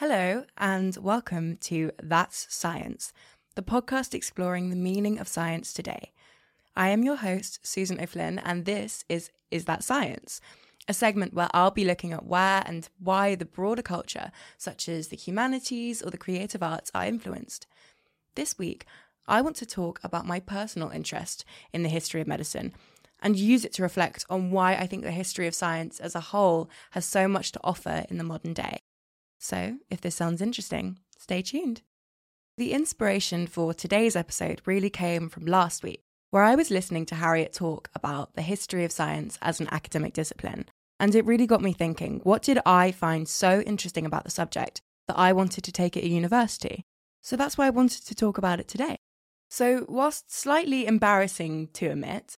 Hello, and welcome to That's Science, the podcast exploring the meaning of science today. I am your host, Susan O'Flynn, and this is Is That Science? A segment where I'll be looking at where and why the broader culture, such as the humanities or the creative arts, are influenced. This week, I want to talk about my personal interest in the history of medicine and use it to reflect on why I think the history of science as a whole has so much to offer in the modern day. So, if this sounds interesting, stay tuned. The inspiration for today's episode really came from last week, where I was listening to Harriet talk about the history of science as an academic discipline. And it really got me thinking what did I find so interesting about the subject that I wanted to take at a university? So that's why I wanted to talk about it today. So, whilst slightly embarrassing to admit,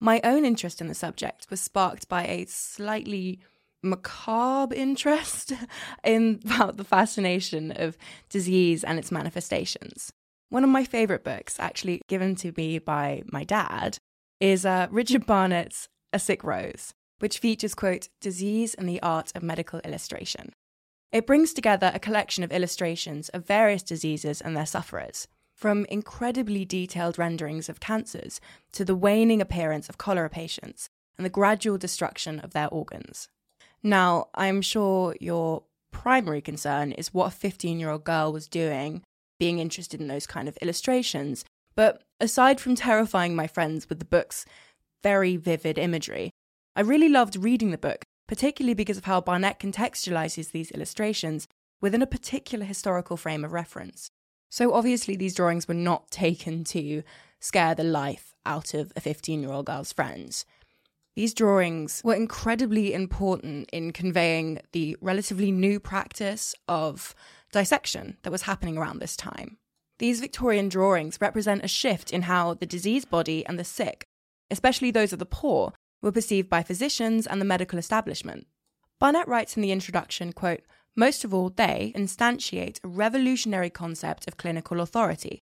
my own interest in the subject was sparked by a slightly macabre interest in about the fascination of disease and its manifestations. One of my favorite books, actually given to me by my dad, is uh, Richard Barnett's A Sick Rose, which features, quote, disease and the art of medical illustration. It brings together a collection of illustrations of various diseases and their sufferers, from incredibly detailed renderings of cancers to the waning appearance of cholera patients and the gradual destruction of their organs. Now, I'm sure your primary concern is what a 15 year old girl was doing, being interested in those kind of illustrations. But aside from terrifying my friends with the book's very vivid imagery, I really loved reading the book, particularly because of how Barnett contextualizes these illustrations within a particular historical frame of reference. So, obviously, these drawings were not taken to scare the life out of a 15 year old girl's friends. These drawings were incredibly important in conveying the relatively new practice of dissection that was happening around this time. These Victorian drawings represent a shift in how the diseased body and the sick, especially those of the poor, were perceived by physicians and the medical establishment. Barnett writes in the introduction, quote, most of all, they instantiate a revolutionary concept of clinical authority,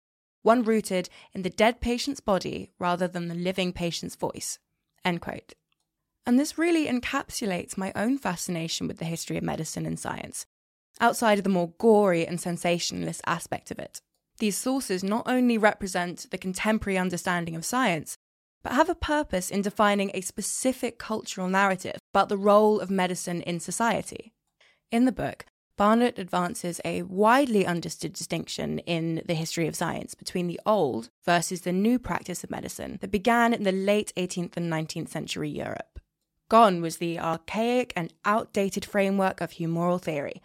one rooted in the dead patient's body rather than the living patient's voice. End quote. And this really encapsulates my own fascination with the history of medicine and science, outside of the more gory and sensationalist aspect of it. These sources not only represent the contemporary understanding of science, but have a purpose in defining a specific cultural narrative about the role of medicine in society. In the book, Barnett advances a widely understood distinction in the history of science between the old versus the new practice of medicine that began in the late 18th and 19th century Europe. Gone was the archaic and outdated framework of humoral theory.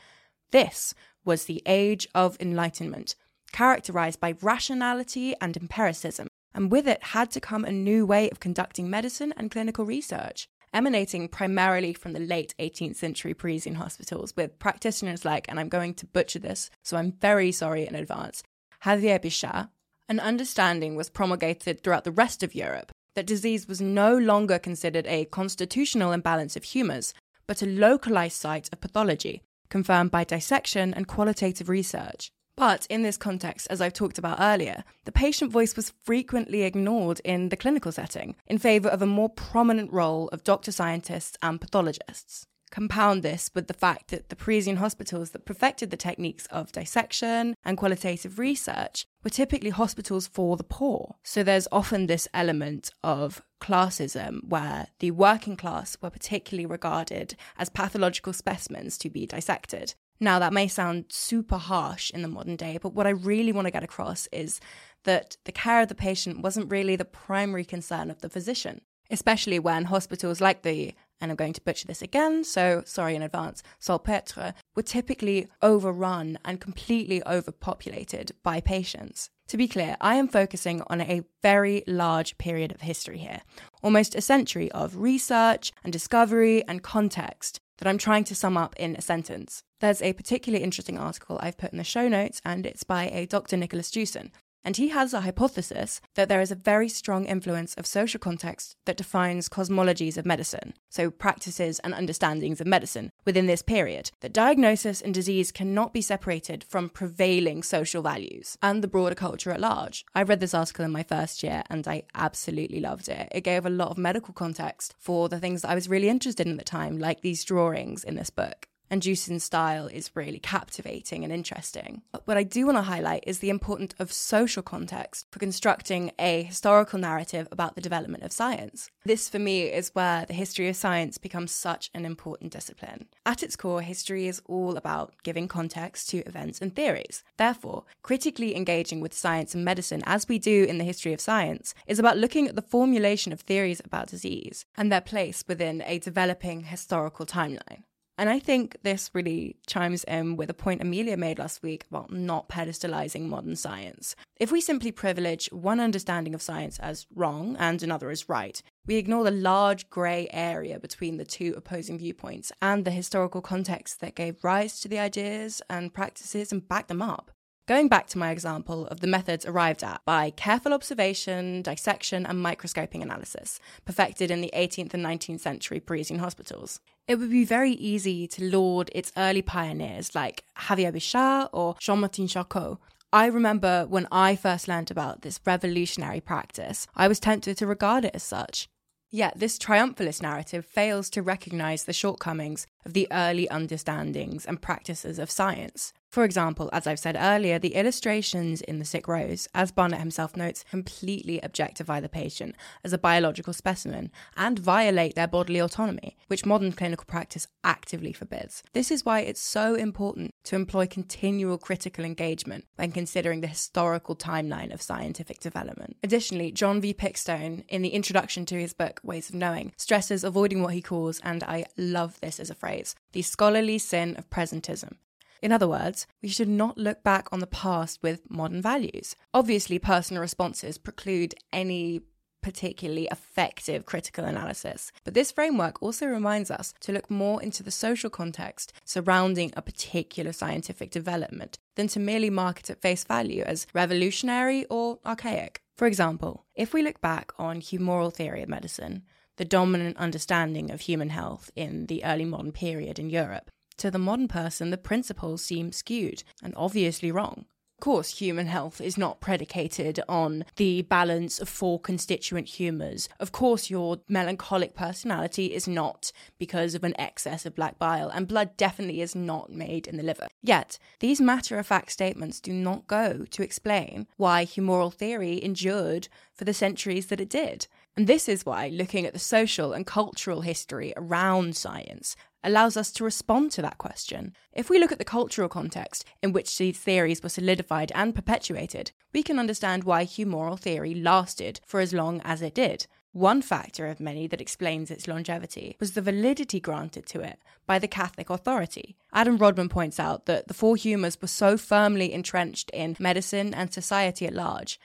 This was the age of enlightenment, characterized by rationality and empiricism, and with it had to come a new way of conducting medicine and clinical research emanating primarily from the late 18th century Parisian hospitals, with practitioners like, and I'm going to butcher this, so I'm very sorry in advance, Javier Bichat, an understanding was promulgated throughout the rest of Europe that disease was no longer considered a constitutional imbalance of humours, but a localized site of pathology, confirmed by dissection and qualitative research. But in this context, as I've talked about earlier, the patient voice was frequently ignored in the clinical setting in favour of a more prominent role of doctor scientists and pathologists. Compound this with the fact that the Parisian hospitals that perfected the techniques of dissection and qualitative research were typically hospitals for the poor. So there's often this element of classism where the working class were particularly regarded as pathological specimens to be dissected, now, that may sound super harsh in the modern day, but what I really want to get across is that the care of the patient wasn't really the primary concern of the physician, especially when hospitals like the, and I'm going to butcher this again, so sorry in advance, Salpêtre, were typically overrun and completely overpopulated by patients. To be clear, I am focusing on a very large period of history here, almost a century of research and discovery and context that I'm trying to sum up in a sentence. There's a particularly interesting article I've put in the show notes, and it's by a Dr. Nicholas Jewson. And he has a hypothesis that there is a very strong influence of social context that defines cosmologies of medicine, so practices and understandings of medicine within this period, that diagnosis and disease cannot be separated from prevailing social values and the broader culture at large. I read this article in my first year and I absolutely loved it. It gave a lot of medical context for the things that I was really interested in at the time, like these drawings in this book. And Jewson's style is really captivating and interesting. But what I do want to highlight is the importance of social context for constructing a historical narrative about the development of science. This, for me, is where the history of science becomes such an important discipline. At its core, history is all about giving context to events and theories. Therefore, critically engaging with science and medicine, as we do in the history of science, is about looking at the formulation of theories about disease and their place within a developing historical timeline. And I think this really chimes in with a point Amelia made last week about not pedestalizing modern science. If we simply privilege one understanding of science as wrong and another as right, we ignore the large grey area between the two opposing viewpoints and the historical context that gave rise to the ideas and practices and backed them up. Going back to my example of the methods arrived at by careful observation, dissection, and microscoping analysis, perfected in the 18th and 19th century Parisian hospitals, it would be very easy to laud its early pioneers like Javier Bichat or Jean Martin Charcot. I remember when I first learned about this revolutionary practice, I was tempted to regard it as such. Yet, this triumphalist narrative fails to recognize the shortcomings of the early understandings and practices of science. For example, as I've said earlier, the illustrations in The Sick Rose, as Barnett himself notes, completely objectify the patient as a biological specimen and violate their bodily autonomy, which modern clinical practice actively forbids. This is why it's so important to employ continual critical engagement when considering the historical timeline of scientific development. Additionally, John V. Pickstone, in the introduction to his book Ways of Knowing, stresses avoiding what he calls, and I love this as a phrase, the scholarly sin of presentism. In other words, we should not look back on the past with modern values. Obviously, personal responses preclude any particularly effective critical analysis. But this framework also reminds us to look more into the social context surrounding a particular scientific development than to merely mark it at face value as revolutionary or archaic. For example, if we look back on humoral theory of medicine, the dominant understanding of human health in the early modern period in Europe, to the modern person, the principles seem skewed and obviously wrong. Of course, human health is not predicated on the balance of four constituent humours. Of course, your melancholic personality is not because of an excess of black bile, and blood definitely is not made in the liver. Yet, these matter of fact statements do not go to explain why humoral theory endured for the centuries that it did. And this is why looking at the social and cultural history around science allows us to respond to that question. If we look at the cultural context in which these theories were solidified and perpetuated, we can understand why humoral theory lasted for as long as it did. One factor of many that explains its longevity was the validity granted to it by the Catholic authority. Adam Rodman points out that the four humours were so firmly entrenched in medicine and society at large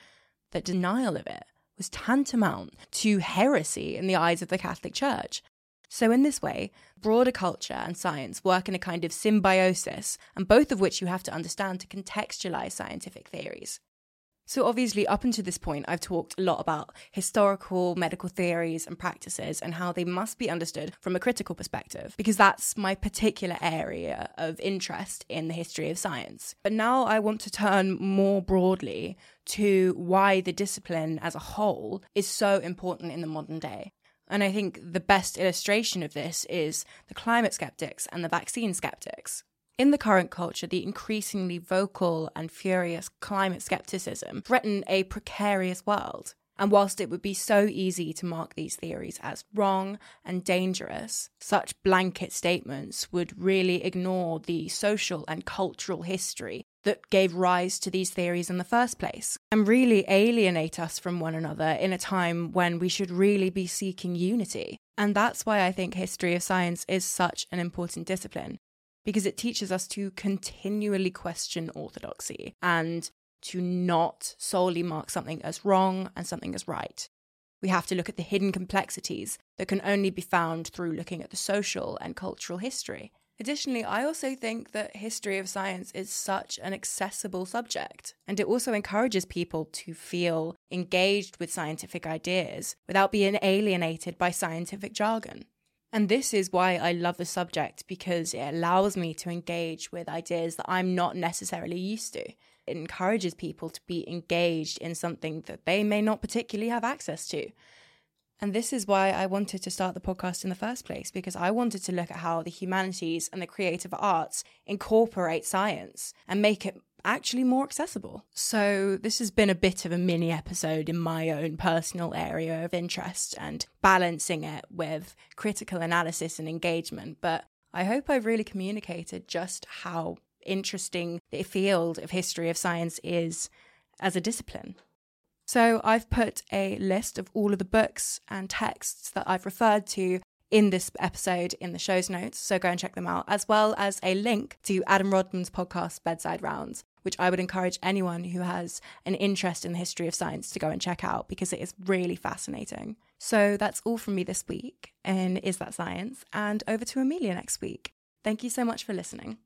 that denial of it was tantamount to heresy in the eyes of the Catholic Church. So, in this way, broader culture and science work in a kind of symbiosis, and both of which you have to understand to contextualize scientific theories. So, obviously, up until this point, I've talked a lot about historical medical theories and practices and how they must be understood from a critical perspective, because that's my particular area of interest in the history of science. But now I want to turn more broadly to why the discipline as a whole is so important in the modern day. And I think the best illustration of this is the climate skeptics and the vaccine skeptics. In the current culture, the increasingly vocal and furious climate skepticism threaten a precarious world. And whilst it would be so easy to mark these theories as wrong and dangerous, such blanket statements would really ignore the social and cultural history that gave rise to these theories in the first place and really alienate us from one another in a time when we should really be seeking unity. And that's why I think history of science is such an important discipline, because it teaches us to continually question orthodoxy and to not solely mark something as wrong and something as right. We have to look at the hidden complexities that can only be found through looking at the social and cultural history. Additionally, I also think that history of science is such an accessible subject, and it also encourages people to feel engaged with scientific ideas without being alienated by scientific jargon. And this is why I love the subject because it allows me to engage with ideas that I'm not necessarily used to. It encourages people to be engaged in something that they may not particularly have access to. And this is why I wanted to start the podcast in the first place, because I wanted to look at how the humanities and the creative arts incorporate science and make it actually more accessible. So, this has been a bit of a mini episode in my own personal area of interest and balancing it with critical analysis and engagement. But I hope I've really communicated just how interesting the field of history of science is as a discipline. So, I've put a list of all of the books and texts that I've referred to in this episode in the show's notes, so go and check them out, as well as a link to Adam Rodman's podcast, Bedside Rounds, which I would encourage anyone who has an interest in the history of science to go and check out because it is really fascinating. So that's all from me this week in Is That Science? And over to Amelia next week. Thank you so much for listening.